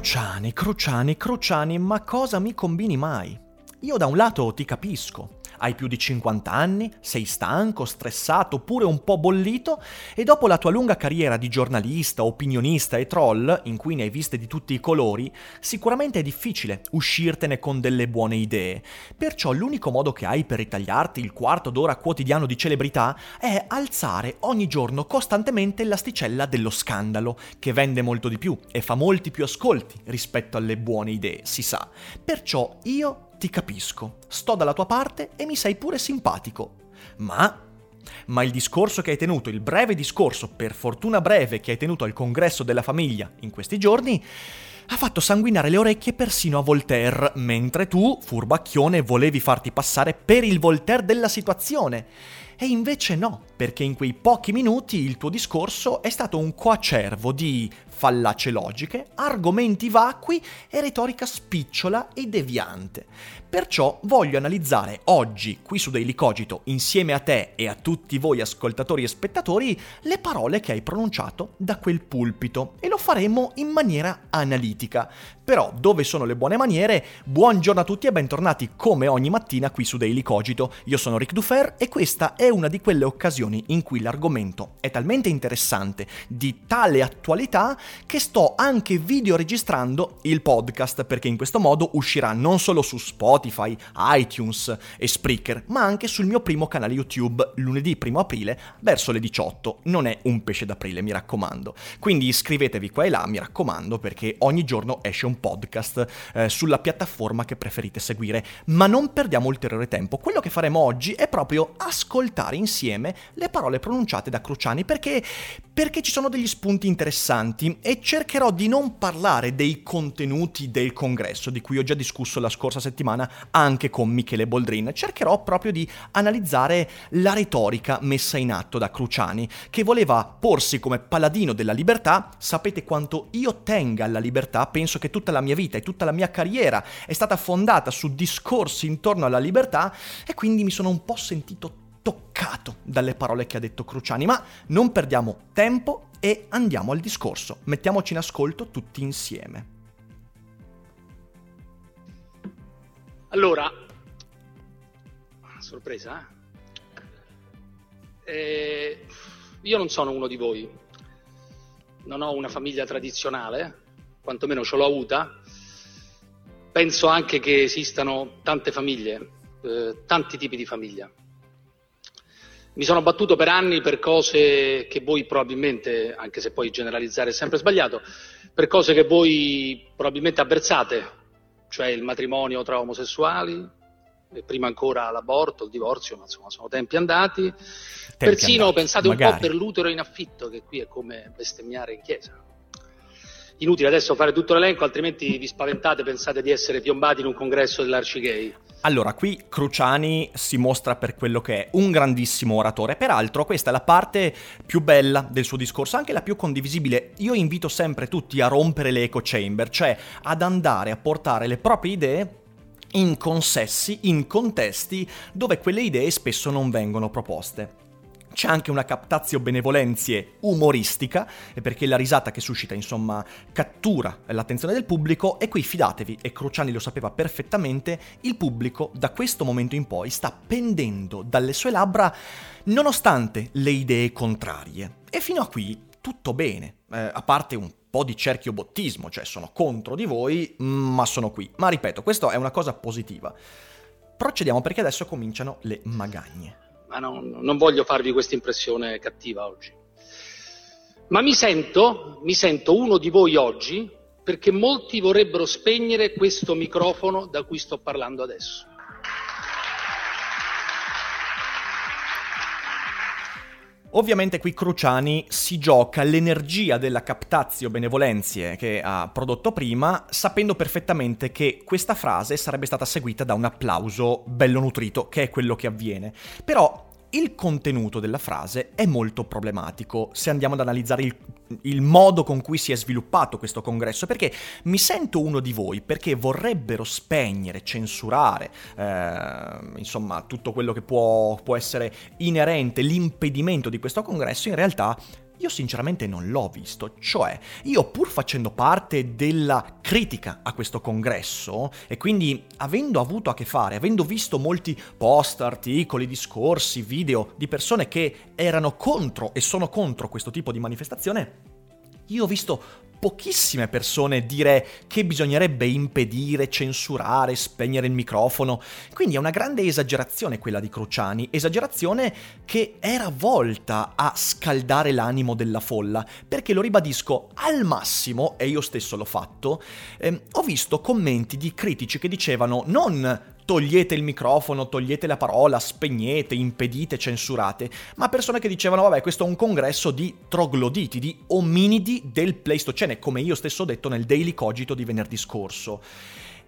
Cruciani, Cruciani, Cruciani, ma cosa mi combini mai? Io da un lato ti capisco, hai più di 50 anni, sei stanco, stressato oppure un po' bollito e dopo la tua lunga carriera di giornalista, opinionista e troll, in cui ne hai viste di tutti i colori, sicuramente è difficile uscirtene con delle buone idee. Perciò l'unico modo che hai per ritagliarti il quarto d'ora quotidiano di celebrità è alzare ogni giorno costantemente l'asticella dello scandalo, che vende molto di più e fa molti più ascolti rispetto alle buone idee, si sa. Perciò io ti capisco, sto dalla tua parte e mi sei pure simpatico. Ma... Ma il discorso che hai tenuto, il breve discorso, per fortuna breve, che hai tenuto al congresso della famiglia in questi giorni, ha fatto sanguinare le orecchie persino a Voltaire, mentre tu, furbacchione, volevi farti passare per il Voltaire della situazione. E invece no, perché in quei pochi minuti il tuo discorso è stato un coacervo di fallacie logiche, argomenti vacui e retorica spicciola e deviante. Perciò voglio analizzare oggi, qui su Daily Cogito, insieme a te e a tutti voi ascoltatori e spettatori, le parole che hai pronunciato da quel pulpito e lo faremo in maniera analitica. Però, dove sono le buone maniere? Buongiorno a tutti e bentornati come ogni mattina qui su Daily Cogito. Io sono Ric Dufer e questa è una di quelle occasioni in cui l'argomento è talmente interessante, di tale attualità, che sto anche videoregistrando il podcast perché in questo modo uscirà non solo su Spotify, iTunes e Spreaker, ma anche sul mio primo canale YouTube lunedì 1 aprile verso le 18. Non è un pesce d'aprile, mi raccomando. Quindi iscrivetevi qua e là, mi raccomando, perché ogni giorno esce un podcast eh, sulla piattaforma che preferite seguire. Ma non perdiamo ulteriore tempo. Quello che faremo oggi è proprio ascoltare insieme le parole pronunciate da Cruciani perché, perché ci sono degli spunti interessanti e cercherò di non parlare dei contenuti del congresso di cui ho già discusso la scorsa settimana anche con Michele Boldrin. Cercherò proprio di analizzare la retorica messa in atto da Cruciani, che voleva porsi come paladino della libertà. Sapete quanto io tenga alla libertà, penso che tutta la mia vita e tutta la mia carriera è stata fondata su discorsi intorno alla libertà e quindi mi sono un po' sentito toccato dalle parole che ha detto Cruciani, ma non perdiamo tempo e andiamo al discorso. Mettiamoci in ascolto tutti insieme. Allora, sorpresa, eh? eh? Io non sono uno di voi, non ho una famiglia tradizionale, quantomeno ce l'ho avuta. Penso anche che esistano tante famiglie, eh, tanti tipi di famiglia. Mi sono battuto per anni per cose che voi probabilmente, anche se poi generalizzare è sempre sbagliato, per cose che voi probabilmente avversate, cioè il matrimonio tra omosessuali, e prima ancora l'aborto, il divorzio, ma insomma sono tempi andati. Tempi Persino andati, pensate magari. un po' per l'utero in affitto, che qui è come bestemmiare in chiesa inutile adesso fare tutto l'elenco, altrimenti vi spaventate, pensate di essere piombati in un congresso dell'Arcigay. Allora, qui Cruciani si mostra per quello che è un grandissimo oratore. Peraltro, questa è la parte più bella del suo discorso, anche la più condivisibile. Io invito sempre tutti a rompere le echo chamber, cioè ad andare a portare le proprie idee in consessi, in contesti dove quelle idee spesso non vengono proposte. C'è anche una captazio benevolenzie umoristica, perché la risata che suscita, insomma, cattura l'attenzione del pubblico e qui fidatevi, e Cruciani lo sapeva perfettamente, il pubblico da questo momento in poi sta pendendo dalle sue labbra nonostante le idee contrarie. E fino a qui tutto bene, eh, a parte un po' di cerchiobottismo, cioè sono contro di voi, ma sono qui. Ma ripeto, questa è una cosa positiva. Procediamo perché adesso cominciano le magagne ma non, non voglio farvi questa impressione cattiva oggi. Ma mi sento, mi sento uno di voi oggi perché molti vorrebbero spegnere questo microfono da cui sto parlando adesso. Ovviamente qui Cruciani si gioca l'energia della captazio benevolenzie che ha prodotto prima, sapendo perfettamente che questa frase sarebbe stata seguita da un applauso bello nutrito, che è quello che avviene. Però il contenuto della frase è molto problematico se andiamo ad analizzare il, il, modo con cui si è sviluppato questo congresso, perché mi sento uno di voi perché vorrebbero spegnere, censurare, eh, insomma tutto quello che può, può essere inerente, l'impedimento di questo congresso, in realtà io sinceramente non l'ho visto, cioè io pur facendo parte della critica a questo congresso e quindi avendo avuto a che fare, avendo visto molti post, articoli, discorsi, video di persone che erano contro e sono contro questo tipo di manifestazione, io ho visto pochissime persone dire che bisognerebbe impedire, censurare, spegnere il microfono. Quindi è una grande esagerazione quella di Cruciani, esagerazione che era volta a scaldare l'animo della folla, perché lo ribadisco, al massimo, e io stesso l'ho fatto, ehm, ho visto commenti di critici che dicevano non togliete il microfono, togliete la parola, spegnete, impedite, censurate, ma persone che dicevano vabbè questo è un congresso di trogloditi, di ominidi del Pleistocene, come io stesso ho detto nel Daily Cogito di venerdì scorso.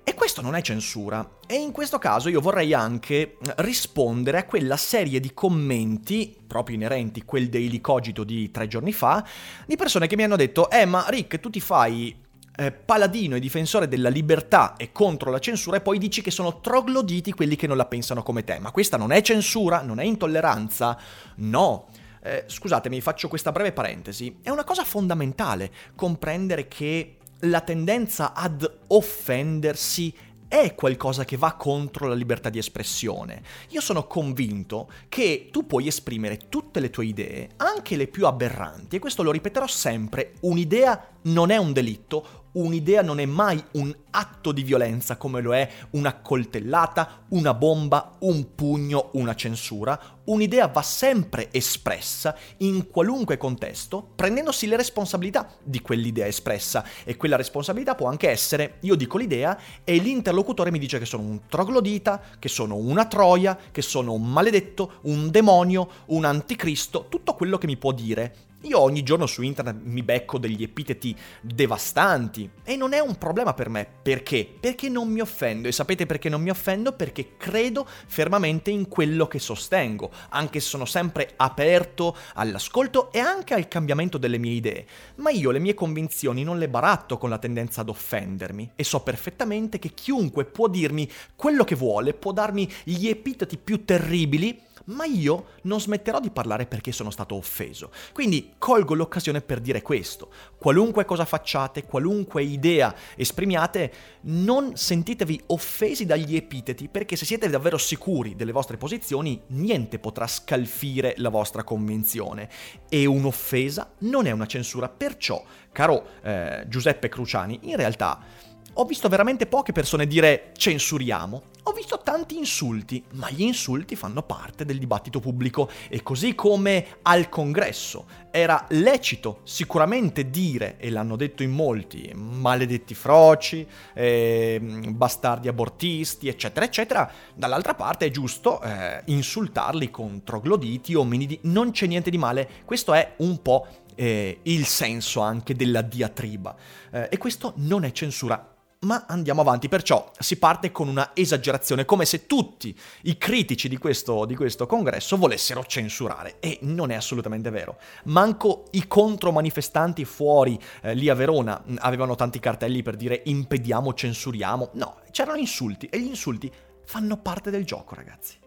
E questo non è censura. E in questo caso io vorrei anche rispondere a quella serie di commenti, proprio inerenti a quel daily cogito di tre giorni fa, di persone che mi hanno detto, eh ma Rick, tu ti fai eh, paladino e difensore della libertà e contro la censura e poi dici che sono trogloditi quelli che non la pensano come te. Ma questa non è censura, non è intolleranza? No. Eh, scusatemi, faccio questa breve parentesi. È una cosa fondamentale comprendere che la tendenza ad offendersi è qualcosa che va contro la libertà di espressione. Io sono convinto che tu puoi esprimere tutte le tue idee, anche le più aberranti, e questo lo ripeterò sempre, un'idea non è un delitto, un'idea non è mai un atto di violenza come lo è una coltellata, una bomba, un pugno, una censura. Un'idea va sempre espressa in qualunque contesto, prendendosi le responsabilità di quell'idea espressa. E quella responsabilità può anche essere, io dico l'idea e l'interlocutore mi dice che sono un troglodita, che sono una troia, che sono un maledetto, un demonio, un anticristo, tutto quello che mi può dire io ogni giorno su internet mi becco degli epiteti devastanti e non è un problema per me. Perché? Perché non mi offendo e sapete perché non mi offendo? Perché credo fermamente in quello che sostengo, anche se sono sempre aperto all'ascolto e anche al cambiamento delle mie idee. Ma io le mie convinzioni non le baratto con la tendenza ad offendermi e so perfettamente che chiunque può dirmi quello che vuole, può darmi gli epiteti più terribili ma io non smetterò di parlare perché sono stato offeso. Quindi colgo l'occasione per dire questo. Qualunque cosa facciate, qualunque idea esprimiate, non sentitevi offesi dagli epiteti perché se siete davvero sicuri delle vostre posizioni, niente potrà scalfire la vostra convinzione. E un'offesa non è una censura. Perciò, caro eh, Giuseppe Cruciani, in realtà ho visto veramente poche persone dire censuriamo. Ho visto tanti insulti, ma gli insulti fanno parte del dibattito pubblico. E così come al congresso. Era lecito sicuramente dire, e l'hanno detto in molti, maledetti froci, eh, bastardi abortisti, eccetera, eccetera, dall'altra parte è giusto eh, insultarli con trogloditi, ominidi, non c'è niente di male, questo è un po' eh, il senso anche della diatriba. Eh, e questo non è censura ma andiamo avanti, perciò si parte con una esagerazione, come se tutti i critici di questo, di questo congresso volessero censurare, e non è assolutamente vero. Manco i contromanifestanti fuori eh, lì a Verona avevano tanti cartelli per dire impediamo, censuriamo, no, c'erano insulti, e gli insulti fanno parte del gioco, ragazzi.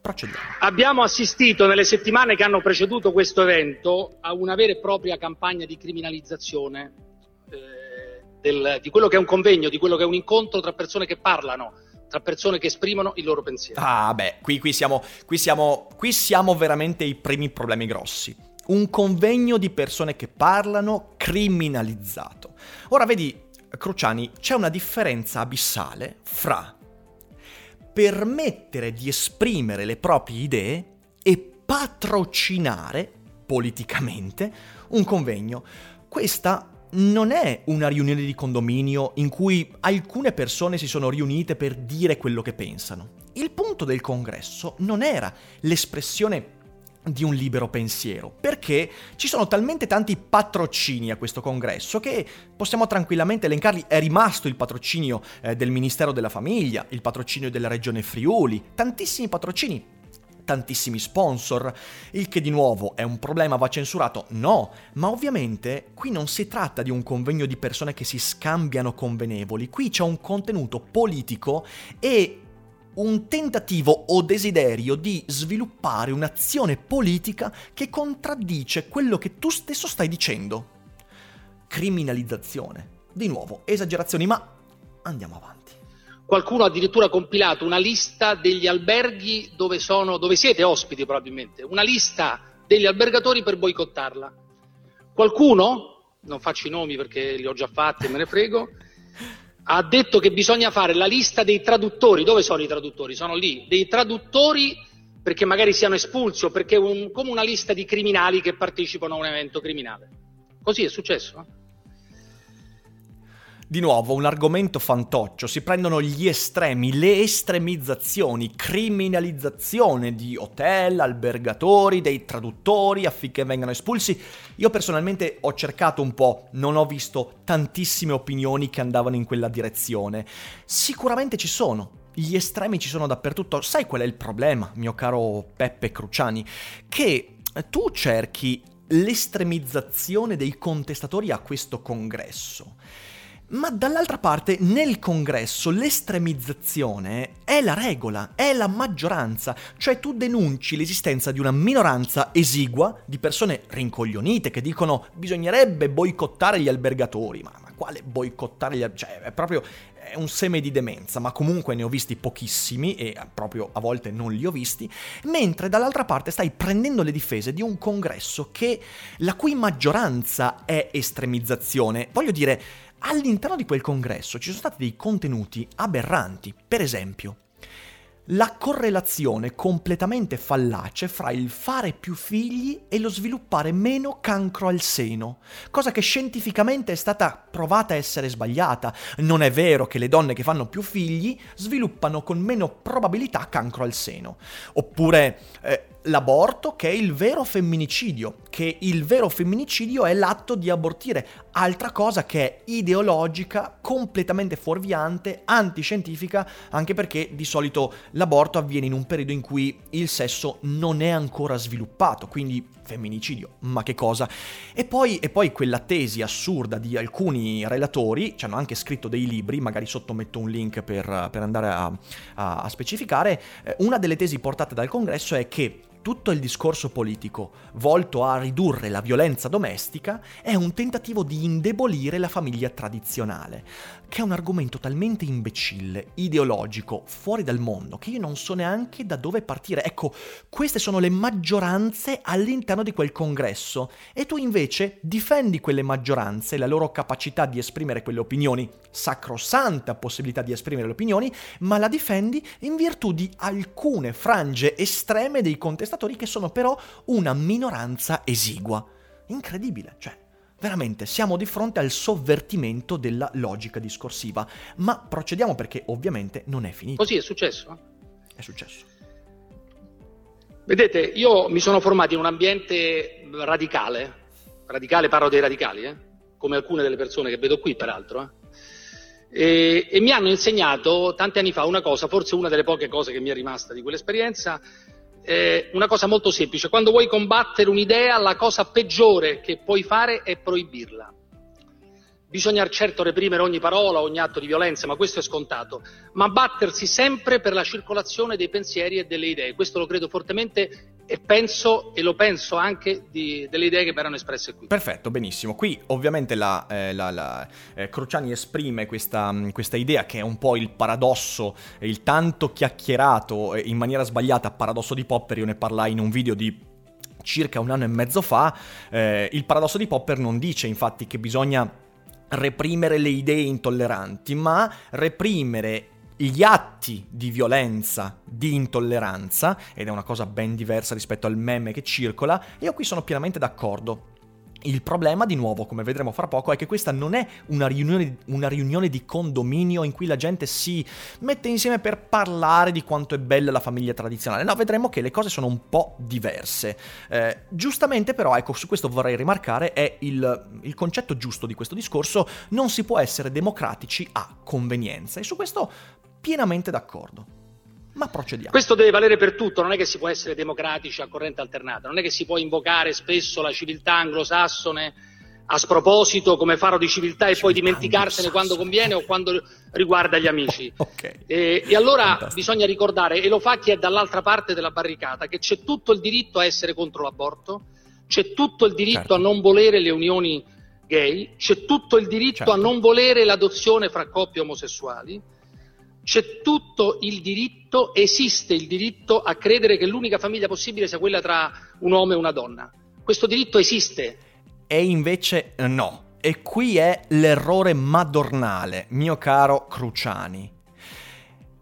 Procediamo. Abbiamo assistito nelle settimane che hanno preceduto questo evento a una vera e propria campagna di criminalizzazione. Eh, del, di quello che è un convegno, di quello che è un incontro tra persone che parlano, tra persone che esprimono il loro pensiero. Ah, beh, qui, qui, siamo, qui, siamo, qui siamo veramente i primi problemi grossi. Un convegno di persone che parlano criminalizzato. Ora vedi, Cruciani, c'è una differenza abissale fra permettere di esprimere le proprie idee e patrocinare politicamente un convegno. Questa non è una riunione di condominio in cui alcune persone si sono riunite per dire quello che pensano. Il punto del congresso non era l'espressione di un libero pensiero, perché ci sono talmente tanti patrocini a questo congresso che possiamo tranquillamente elencarli. È rimasto il patrocinio eh, del Ministero della Famiglia, il patrocinio della Regione Friuli, tantissimi patrocini tantissimi sponsor, il che di nuovo è un problema, va censurato? No, ma ovviamente qui non si tratta di un convegno di persone che si scambiano convenevoli, qui c'è un contenuto politico e un tentativo o desiderio di sviluppare un'azione politica che contraddice quello che tu stesso stai dicendo. Criminalizzazione. Di nuovo, esagerazioni, ma andiamo avanti. Qualcuno ha addirittura compilato una lista degli alberghi dove, sono, dove siete ospiti probabilmente, una lista degli albergatori per boicottarla. Qualcuno, non faccio i nomi perché li ho già fatti e me ne frego, ha detto che bisogna fare la lista dei traduttori. Dove sono i traduttori? Sono lì. Dei traduttori perché magari siano espulsi o perché un, come una lista di criminali che partecipano a un evento criminale. Così è successo. Eh? Di nuovo, un argomento fantoccio, si prendono gli estremi, le estremizzazioni, criminalizzazione di hotel, albergatori, dei traduttori affinché vengano espulsi. Io personalmente ho cercato un po', non ho visto tantissime opinioni che andavano in quella direzione. Sicuramente ci sono, gli estremi ci sono dappertutto. Sai qual è il problema, mio caro Peppe Cruciani? Che tu cerchi l'estremizzazione dei contestatori a questo congresso ma dall'altra parte nel congresso l'estremizzazione è la regola, è la maggioranza, cioè tu denunci l'esistenza di una minoranza esigua di persone rincoglionite che dicono bisognerebbe boicottare gli albergatori, ma, ma quale boicottare gli albergatori? Cioè è proprio è un seme di demenza, ma comunque ne ho visti pochissimi e proprio a volte non li ho visti, mentre dall'altra parte stai prendendo le difese di un congresso che la cui maggioranza è estremizzazione. Voglio dire, all'interno di quel congresso ci sono stati dei contenuti aberranti. Per esempio, la correlazione completamente fallace fra il fare più figli e lo sviluppare meno cancro al seno, cosa che scientificamente è stata provata a essere sbagliata. Non è vero che le donne che fanno più figli sviluppano con meno probabilità cancro al seno. Oppure eh, l'aborto che è il vero femminicidio, che il vero femminicidio è l'atto di abortire, altra cosa che è ideologica, completamente fuorviante, antiscientifica, anche perché di solito l'aborto avviene in un periodo in cui il sesso non è ancora sviluppato, quindi femminicidio, ma che cosa? E poi, e poi quella tesi assurda di alcuni relatori, ci hanno anche scritto dei libri, magari sotto metto un link per, per andare a, a, a specificare, eh, una delle tesi portate dal congresso è che tutto il discorso politico volto a ridurre la violenza domestica è un tentativo di indebolire la famiglia tradizionale, che è un argomento talmente imbecille, ideologico, fuori dal mondo, che io non so neanche da dove partire. Ecco, queste sono le maggioranze all'interno di quel congresso e tu invece difendi quelle maggioranze, la loro capacità di esprimere quelle opinioni, sacrosanta possibilità di esprimere le opinioni, ma la difendi in virtù di alcune frange estreme dei contestatori che sono però una minoranza esigua. Incredibile, cioè, veramente siamo di fronte al sovvertimento della logica discorsiva. Ma procediamo perché ovviamente non è finito. Così è successo? È successo. Vedete, io mi sono formato in un ambiente radicale, radicale parlo dei radicali, eh? come alcune delle persone che vedo qui peraltro, eh? e, e mi hanno insegnato tanti anni fa una cosa, forse una delle poche cose che mi è rimasta di quell'esperienza, eh, una cosa molto semplice, quando vuoi combattere un'idea la cosa peggiore che puoi fare è proibirla. Bisogna certo reprimere ogni parola, ogni atto di violenza, ma questo è scontato, ma battersi sempre per la circolazione dei pensieri e delle idee. Questo lo credo fortemente e penso, e lo penso anche di, delle idee che verranno espresse qui. Perfetto, benissimo. Qui ovviamente la, eh, la, la eh, Cruciani esprime questa, questa, idea che è un po' il paradosso, il tanto chiacchierato eh, in maniera sbagliata paradosso di Popper, io ne parlai in un video di circa un anno e mezzo fa. Eh, il paradosso di Popper non dice infatti che bisogna reprimere le idee intolleranti, ma reprimere gli atti di violenza, di intolleranza, ed è una cosa ben diversa rispetto al meme che circola, io qui sono pienamente d'accordo. Il problema, di nuovo, come vedremo fra poco, è che questa non è una riunione, una riunione, di condominio in cui la gente si mette insieme per parlare di quanto è bella la famiglia tradizionale. No, vedremo che le cose sono un po' diverse. Eh, giustamente, però, ecco, su questo vorrei rimarcare, è il, il concetto giusto di questo discorso, non si può essere democratici a convenienza. E su questo pienamente d'accordo. Ma procediamo. Questo deve valere per tutto, non è che si può essere democratici a corrente alternata, non è che si può invocare spesso la civiltà anglosassone a sproposito come faro di civiltà e civiltà poi dimenticarsene quando conviene o quando riguarda gli amici. okay. e, e, allora Fantastico. bisogna ricordare, e lo fa chi è dall'altra parte della barricata, che c'è tutto il diritto a essere contro l'aborto, c'è tutto il diritto certo. a non volere le unioni gay, c'è tutto il diritto certo. a non volere l'adozione fra coppie omosessuali c'è tutto il diritto, esiste il diritto a credere che l'unica famiglia possibile sia quella tra un uomo e una donna. Questo diritto esiste. E invece eh, no. E qui è l'errore madornale, mio caro Cruciani.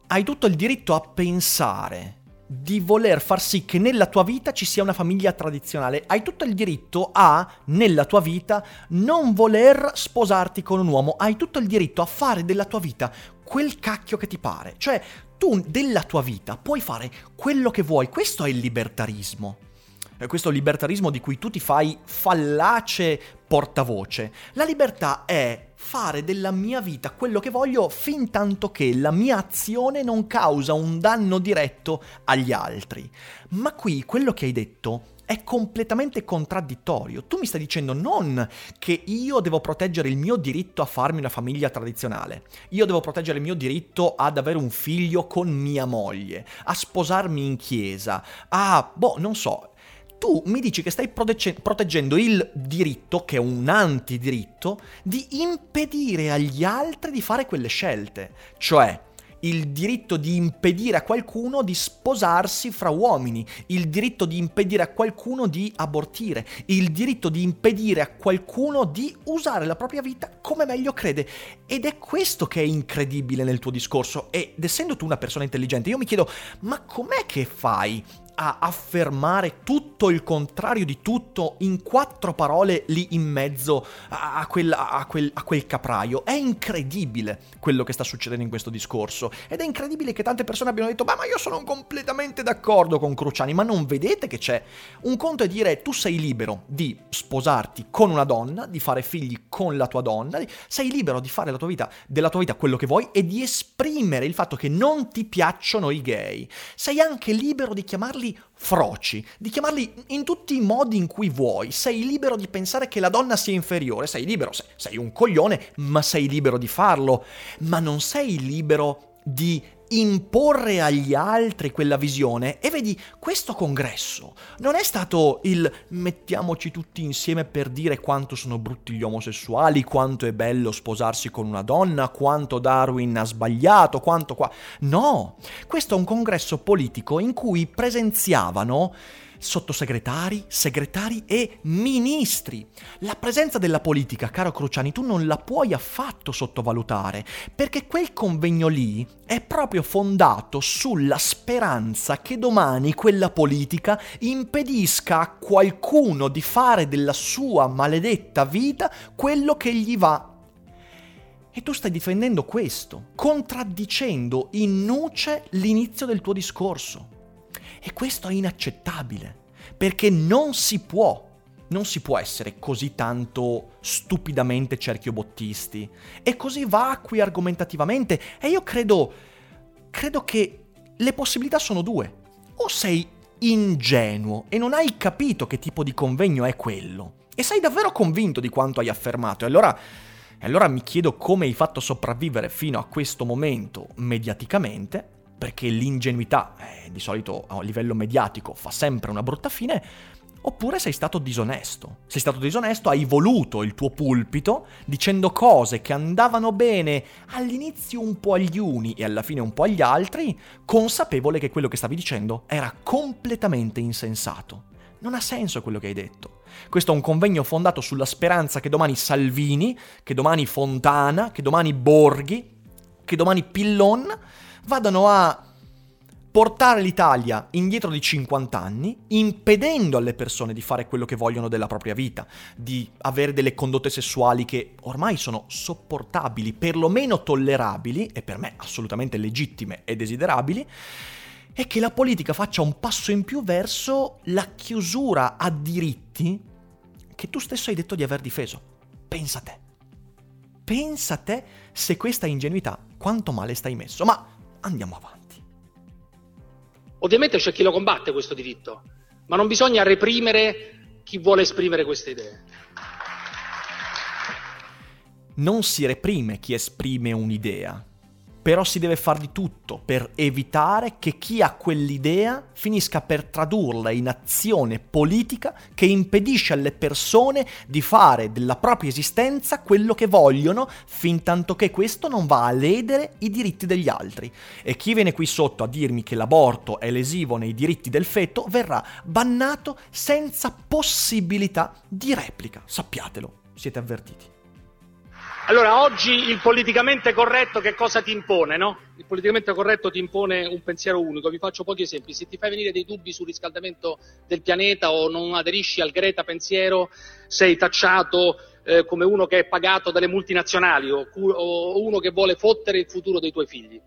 Hai tutto il diritto a pensare di voler far sì che nella tua vita ci sia una famiglia tradizionale. Hai tutto il diritto a, nella tua vita, non voler sposarti con un uomo. Hai tutto il diritto a fare della tua vita quel cacchio che ti pare. Cioè, tu della tua vita puoi fare quello che vuoi. Questo è il libertarismo. Eh, questo libertarismo di cui tu ti fai fallace portavoce. La libertà è fare della mia vita quello che voglio fin tanto che la mia azione non causa un danno diretto agli altri. Ma qui quello che hai detto è completamente contraddittorio. Tu mi stai dicendo non che io devo proteggere il mio diritto a farmi una famiglia tradizionale, io devo proteggere il mio diritto ad avere un figlio con mia moglie, a sposarmi in chiesa, a, boh, non so, tu mi dici che stai protegge- proteggendo il diritto, che è un antidiritto, di impedire agli altri di fare quelle scelte. Cioè, il diritto di impedire a qualcuno di sposarsi fra uomini, il diritto di impedire a qualcuno di abortire, il diritto di impedire a qualcuno di usare la propria vita come meglio crede. Ed è questo che è incredibile nel tuo discorso. Ed essendo tu una persona intelligente, io mi chiedo, ma com'è che fai a affermare tutto il contrario di tutto in quattro parole lì in mezzo a, quel, a, quel, a, quel, capraio. È incredibile quello che sta succedendo in questo discorso ed è incredibile che tante persone abbiano detto ma io sono completamente d'accordo con Cruciani, ma non vedete che c'è? Un conto è dire tu sei libero di sposarti con una donna, di fare figli con la tua donna, sei libero di fare tua vita, della tua vita quello che vuoi e di esprimere il fatto che non ti piacciono i gay. Sei anche libero di chiamarli chiamarli froci, di chiamarli in tutti i modi in cui vuoi. Sei libero di pensare che la donna sia inferiore, sei libero, sei, sei un coglione, ma sei libero di farlo. Ma non sei libero di imporre agli altri quella visione. E vedi, questo congresso non è stato il mettiamoci tutti insieme per dire quanto sono brutti gli omosessuali, quanto è bello sposarsi con una donna, quanto Darwin ha sbagliato, quanto qua. No, questo è un congresso politico in cui presenziavano sottosegretari, segretari e ministri. La presenza della politica, caro Cruciani, tu non la puoi affatto sottovalutare, perché quel convegno lì è proprio fondato sulla speranza che domani quella politica impedisca a qualcuno di fare della sua maledetta vita quello che gli va e tu stai difendendo questo, contraddicendo in nuce l'inizio del tuo discorso. E questo è inaccettabile, perché non si può, non si può essere così tanto stupidamente cerchiobottisti. E così va qui argomentativamente. E io credo, credo che le possibilità sono due. O sei ingenuo e non hai capito che tipo di convegno è quello, e sei davvero convinto di quanto hai affermato, e allora... Allora mi chiedo come hai fatto sopravvivere fino a questo momento mediaticamente, perché l'ingenuità, eh, di solito a livello mediatico, fa sempre una brutta fine, oppure sei stato disonesto. Sei stato disonesto, hai voluto il tuo pulpito dicendo cose che andavano bene all'inizio un po' agli uni e alla fine un po' agli altri, consapevole che quello che stavi dicendo era completamente insensato. Non ha senso quello che hai detto. Questo è un convegno fondato sulla speranza che domani Salvini, che domani Fontana, che domani Borghi, che domani Pillon vadano a portare l'Italia indietro di 50 anni, impedendo alle persone di fare quello che vogliono della propria vita, di avere delle condotte sessuali che ormai sono sopportabili, perlomeno tollerabili, e per me assolutamente legittime e desiderabili, e che la politica faccia un passo in più verso la chiusura a diritti che tu stesso hai detto di aver difeso. Pensa a te. Pensa a te se questa ingenuità quanto male stai messo. Ma andiamo avanti. Ovviamente c'è chi lo combatte questo diritto, ma non bisogna reprimere chi vuole esprimere queste idee. Non si reprime chi esprime un'idea, però si deve fare di tutto per evitare che chi ha quell'idea finisca per tradurla in azione politica che impedisce alle persone di fare della propria esistenza quello che vogliono fin tanto che questo non va a ledere i diritti degli altri. E chi viene qui sotto a dirmi che l'aborto è lesivo nei diritti del feto verrà bannato senza possibilità di replica. Sappiatelo, siete avvertiti. Allora, oggi il politicamente corretto che cosa ti impone, no? Il politicamente corretto ti impone un pensiero unico. Vi faccio pochi esempi. Se ti fai venire dei dubbi sul riscaldamento del pianeta o non aderisci al Greta pensiero, sei tacciato eh, come uno che è pagato dalle multinazionali o, o uno che vuole fottere il futuro dei tuoi figli.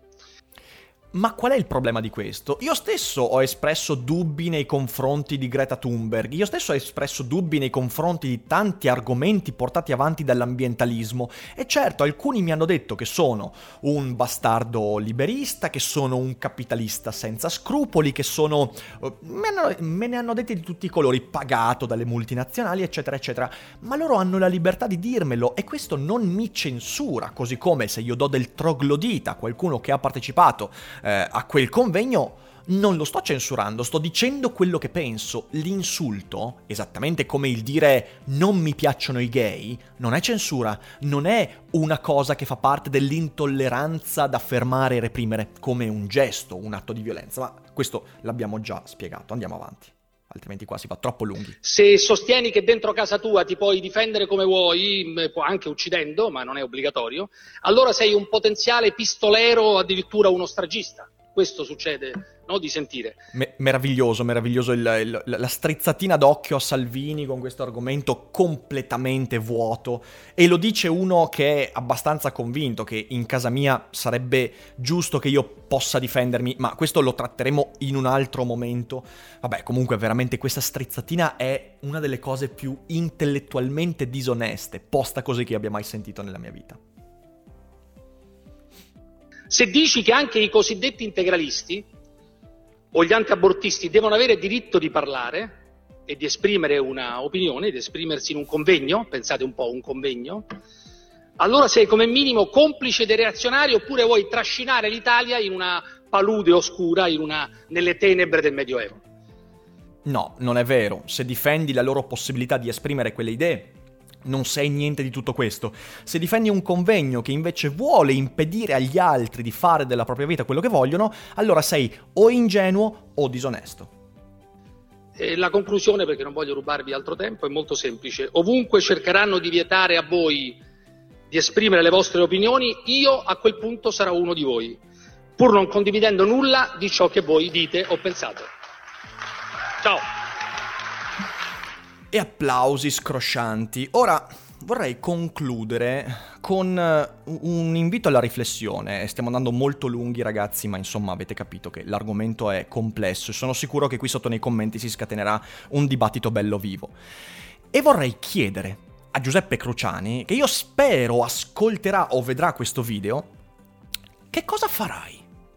Ma qual è il problema di questo? Io stesso ho espresso dubbi nei confronti di Greta Thunberg, io stesso ho espresso dubbi nei confronti di tanti argomenti portati avanti dall'ambientalismo. E certo alcuni mi hanno detto che sono un bastardo liberista, che sono un capitalista senza scrupoli, che sono... Eh, me, hanno, me ne hanno detti di tutti i colori, pagato dalle multinazionali eccetera eccetera, ma loro hanno la libertà di dirmelo e questo non mi censura, così come se io do del troglodita a qualcuno che ha partecipato eh, a quel convegno, non lo sto censurando, sto dicendo quello che penso. L'insulto, esattamente come il dire non mi piacciono i gay, non è censura, non è una cosa che fa parte dell'intolleranza da fermare e reprimere come un gesto, un atto di violenza, ma questo l'abbiamo già spiegato, andiamo avanti. Altrimenti qua si fa troppo lunghi. Se sostieni che dentro casa tua ti puoi difendere come vuoi, anche uccidendo, ma non è obbligatorio, allora sei un potenziale pistolero addirittura uno stragista. Questo succede no, di sentire. Me- meraviglioso, meraviglioso il, il, la strizzatina d'occhio a Salvini con questo argomento completamente vuoto e lo dice uno che è abbastanza convinto che in casa mia sarebbe giusto che io possa difendermi, ma questo lo tratteremo in un altro momento. Vabbè, comunque veramente questa strizzatina è una delle cose più intellettualmente disoneste, posta così che abbia mai sentito nella mia vita. Se dici che anche i cosiddetti integralisti o gli antiabortisti devono avere diritto di parlare e di esprimere una opinione, di esprimersi in un convegno, pensate un po' un convegno, allora sei come minimo complice dei reazionari oppure vuoi trascinare l'Italia in una palude oscura, una, nelle tenebre del Medioevo. No, non è vero. Se difendi la loro possibilità di esprimere quelle idee, non sei niente di tutto questo. Se difendi un convegno che invece vuole impedire agli altri di fare della propria vita quello che vogliono, allora sei o ingenuo o disonesto. La conclusione, perché non voglio rubarvi altro tempo, è molto semplice. Ovunque cercheranno di vietare a voi di esprimere le vostre opinioni, io a quel punto sarò uno di voi, pur non condividendo nulla di ciò che voi dite o pensate. Ciao! E applausi scroscianti. Ora vorrei concludere con eh, un invito alla riflessione. Stiamo andando molto lunghi ragazzi, ma insomma avete capito che l'argomento è complesso e sono sicuro che qui sotto nei commenti si scatenerà un dibattito bello vivo. E vorrei chiedere a Giuseppe Cruciani, che io spero ascolterà o vedrà questo video, che cosa farai?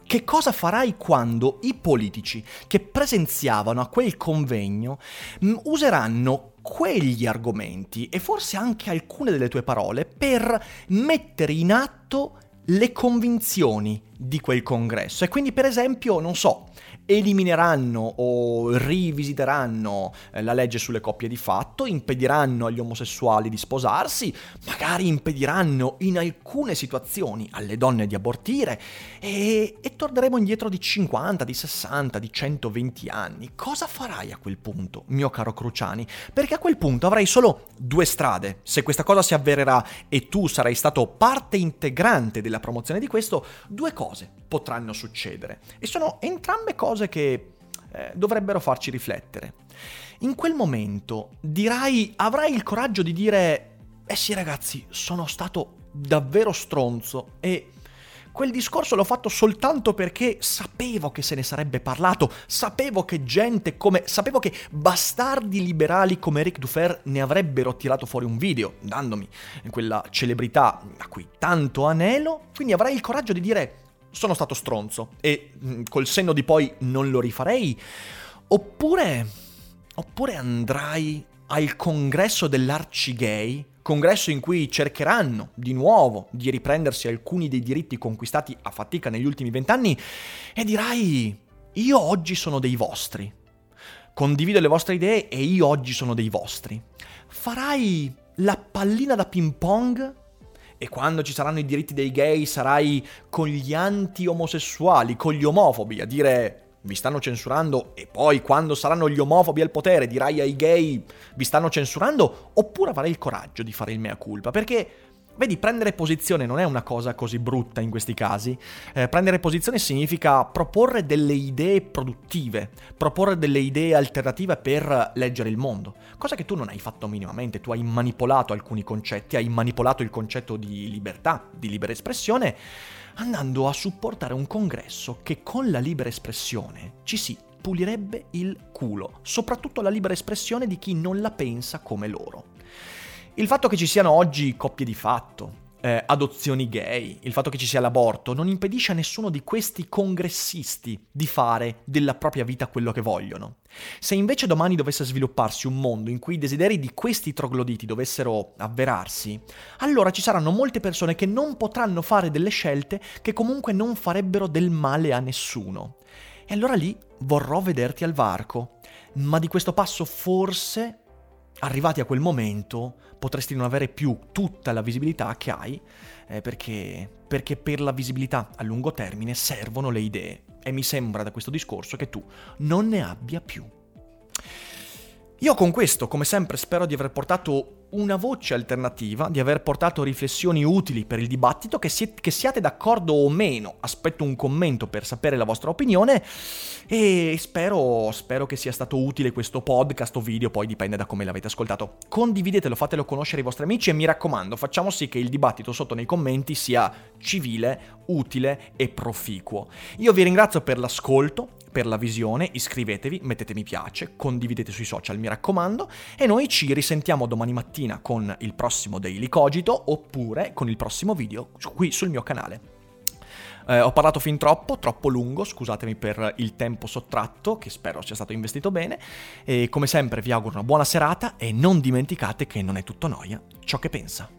Che cosa farai quando i politici che presenziavano a quel convegno mm, useranno quegli argomenti e forse anche alcune delle tue parole per mettere in atto le convinzioni di quel congresso. E quindi, per esempio, non so, elimineranno o rivisiteranno eh, la legge sulle coppie di fatto, impediranno agli omosessuali di sposarsi, magari impediranno in alcune situazioni alle donne di abortire e, e torneremo indietro di 50, di 60, di 120 anni. Cosa farai a quel punto, mio caro Cruciani? Perché a quel punto avrai solo due strade. Se questa cosa si avvererà e tu sarai stato parte integrante della la promozione di questo, due cose potranno succedere. E sono entrambe cose che eh, dovrebbero farci riflettere. In quel momento dirai, avrai il coraggio di dire, eh sì ragazzi, sono stato davvero stronzo e Quel discorso l'ho fatto soltanto perché sapevo che se ne sarebbe parlato, sapevo che gente come... sapevo che bastardi liberali come Rick Dufer ne avrebbero tirato fuori un video, dandomi quella celebrità a cui tanto anelo, quindi avrai il coraggio di dire sono stato stronzo e mm, col senno di poi non lo rifarei, oppure... oppure andrai al congresso dell'arcigay congresso in cui cercheranno di nuovo di riprendersi alcuni dei diritti conquistati a fatica negli ultimi vent'anni e dirai io oggi sono dei vostri. Condivido le vostre idee e io oggi sono dei vostri. Farai la pallina da ping pong e quando ci saranno i diritti dei gay sarai con gli anti-omosessuali, con gli omofobi, a dire vi stanno censurando e poi quando saranno gli omofobi al potere dirai ai gay vi stanno censurando oppure avrai il coraggio di fare il mea culpa? Perché Vedi, prendere posizione non è una cosa così brutta in questi casi. Eh, prendere posizione significa proporre delle idee produttive, proporre delle idee alternative per leggere il mondo, cosa che tu non hai fatto minimamente. Tu hai manipolato alcuni concetti, hai manipolato il concetto di libertà, di libera espressione, andando a supportare un congresso che con la libera espressione ci si pulirebbe il culo, soprattutto la libera espressione di chi non la pensa come loro. Il fatto che ci siano oggi coppie di fatto, eh, adozioni gay, il fatto che ci sia l'aborto, non impedisce a nessuno di questi congressisti di fare della propria vita quello che vogliono. Se invece domani dovesse svilupparsi un mondo in cui i desideri di questi trogloditi dovessero avverarsi, allora ci saranno molte persone che non potranno fare delle scelte che comunque non farebbero del male a nessuno. E allora lì vorrò vederti al varco. Ma di questo passo forse, arrivati a quel momento, potresti non avere più tutta la visibilità che hai, eh, perché, perché per la visibilità a lungo termine servono le idee. E mi sembra da questo discorso che tu non ne abbia più. Io con questo, come sempre, spero di aver portato una voce alternativa, di aver portato riflessioni utili per il dibattito, che, si- che, siate d'accordo o meno, aspetto un commento per sapere la vostra opinione e spero, spero che sia stato utile questo podcast o video, poi dipende da come l'avete ascoltato. Condividetelo, fatelo conoscere ai vostri amici e mi raccomando, facciamo sì che il dibattito sotto nei commenti sia civile, utile e proficuo. Io vi ringrazio per l'ascolto, per la visione, iscrivetevi, mettete mi piace, condividete sui social, mi raccomando, e noi ci risentiamo domani mattina con il prossimo Daily Cogito oppure con il prossimo video qui sul mio canale. Eh, ho parlato fin troppo, troppo lungo, scusatemi per il tempo sottratto, che spero sia stato investito bene, e come sempre vi auguro una buona serata e non dimenticate che non è tutto noia ciò che pensa.